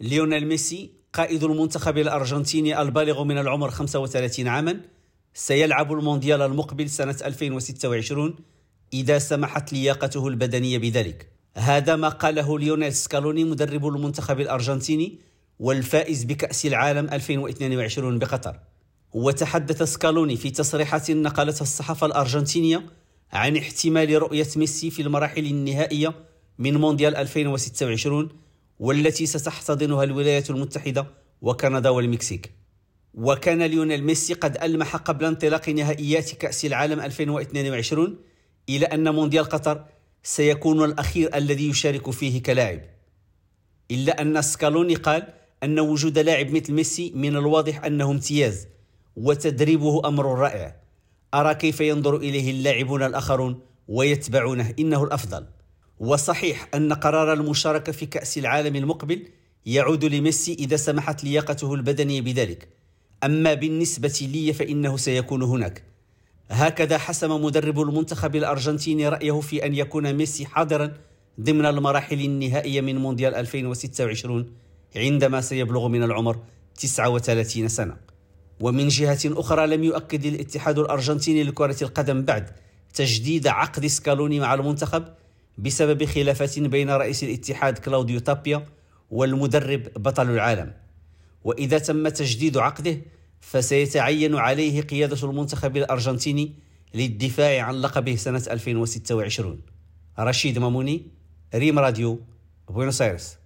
ليونيل ميسي قائد المنتخب الأرجنتيني البالغ من العمر 35 عاما سيلعب المونديال المقبل سنة 2026 إذا سمحت لياقته البدنية بذلك. هذا ما قاله ليونيل سكالوني مدرب المنتخب الأرجنتيني والفائز بكأس العالم 2022 بقطر. وتحدث سكالوني في تصريحات نقلتها الصحافة الأرجنتينية عن احتمال رؤية ميسي في المراحل النهائية من مونديال 2026 والتي ستحتضنها الولايات المتحدة وكندا والمكسيك. وكان ليونيل ميسي قد ألمح قبل انطلاق نهائيات كأس العالم 2022 إلى أن مونديال قطر سيكون الأخير الذي يشارك فيه كلاعب. إلا أن سكالوني قال أن وجود لاعب مثل ميسي من الواضح أنه امتياز وتدريبه أمر رائع. أرى كيف ينظر إليه اللاعبون الآخرون ويتبعونه؟ إنه الأفضل. وصحيح أن قرار المشاركة في كأس العالم المقبل يعود لميسي إذا سمحت لياقته البدنية بذلك. أما بالنسبة لي فإنه سيكون هناك. هكذا حسم مدرب المنتخب الأرجنتيني رأيه في أن يكون ميسي حاضرا ضمن المراحل النهائية من مونديال 2026 عندما سيبلغ من العمر 39 سنة. ومن جهة أخرى لم يؤكد الاتحاد الأرجنتيني لكرة القدم بعد تجديد عقد سكالوني مع المنتخب بسبب خلافات بين رئيس الاتحاد كلاوديو تابيا والمدرب بطل العالم. وإذا تم تجديد عقده فسيتعين عليه قيادة المنتخب الأرجنتيني للدفاع عن لقبه سنة 2026 رشيد ماموني RIM Radio بوينوس آيرس.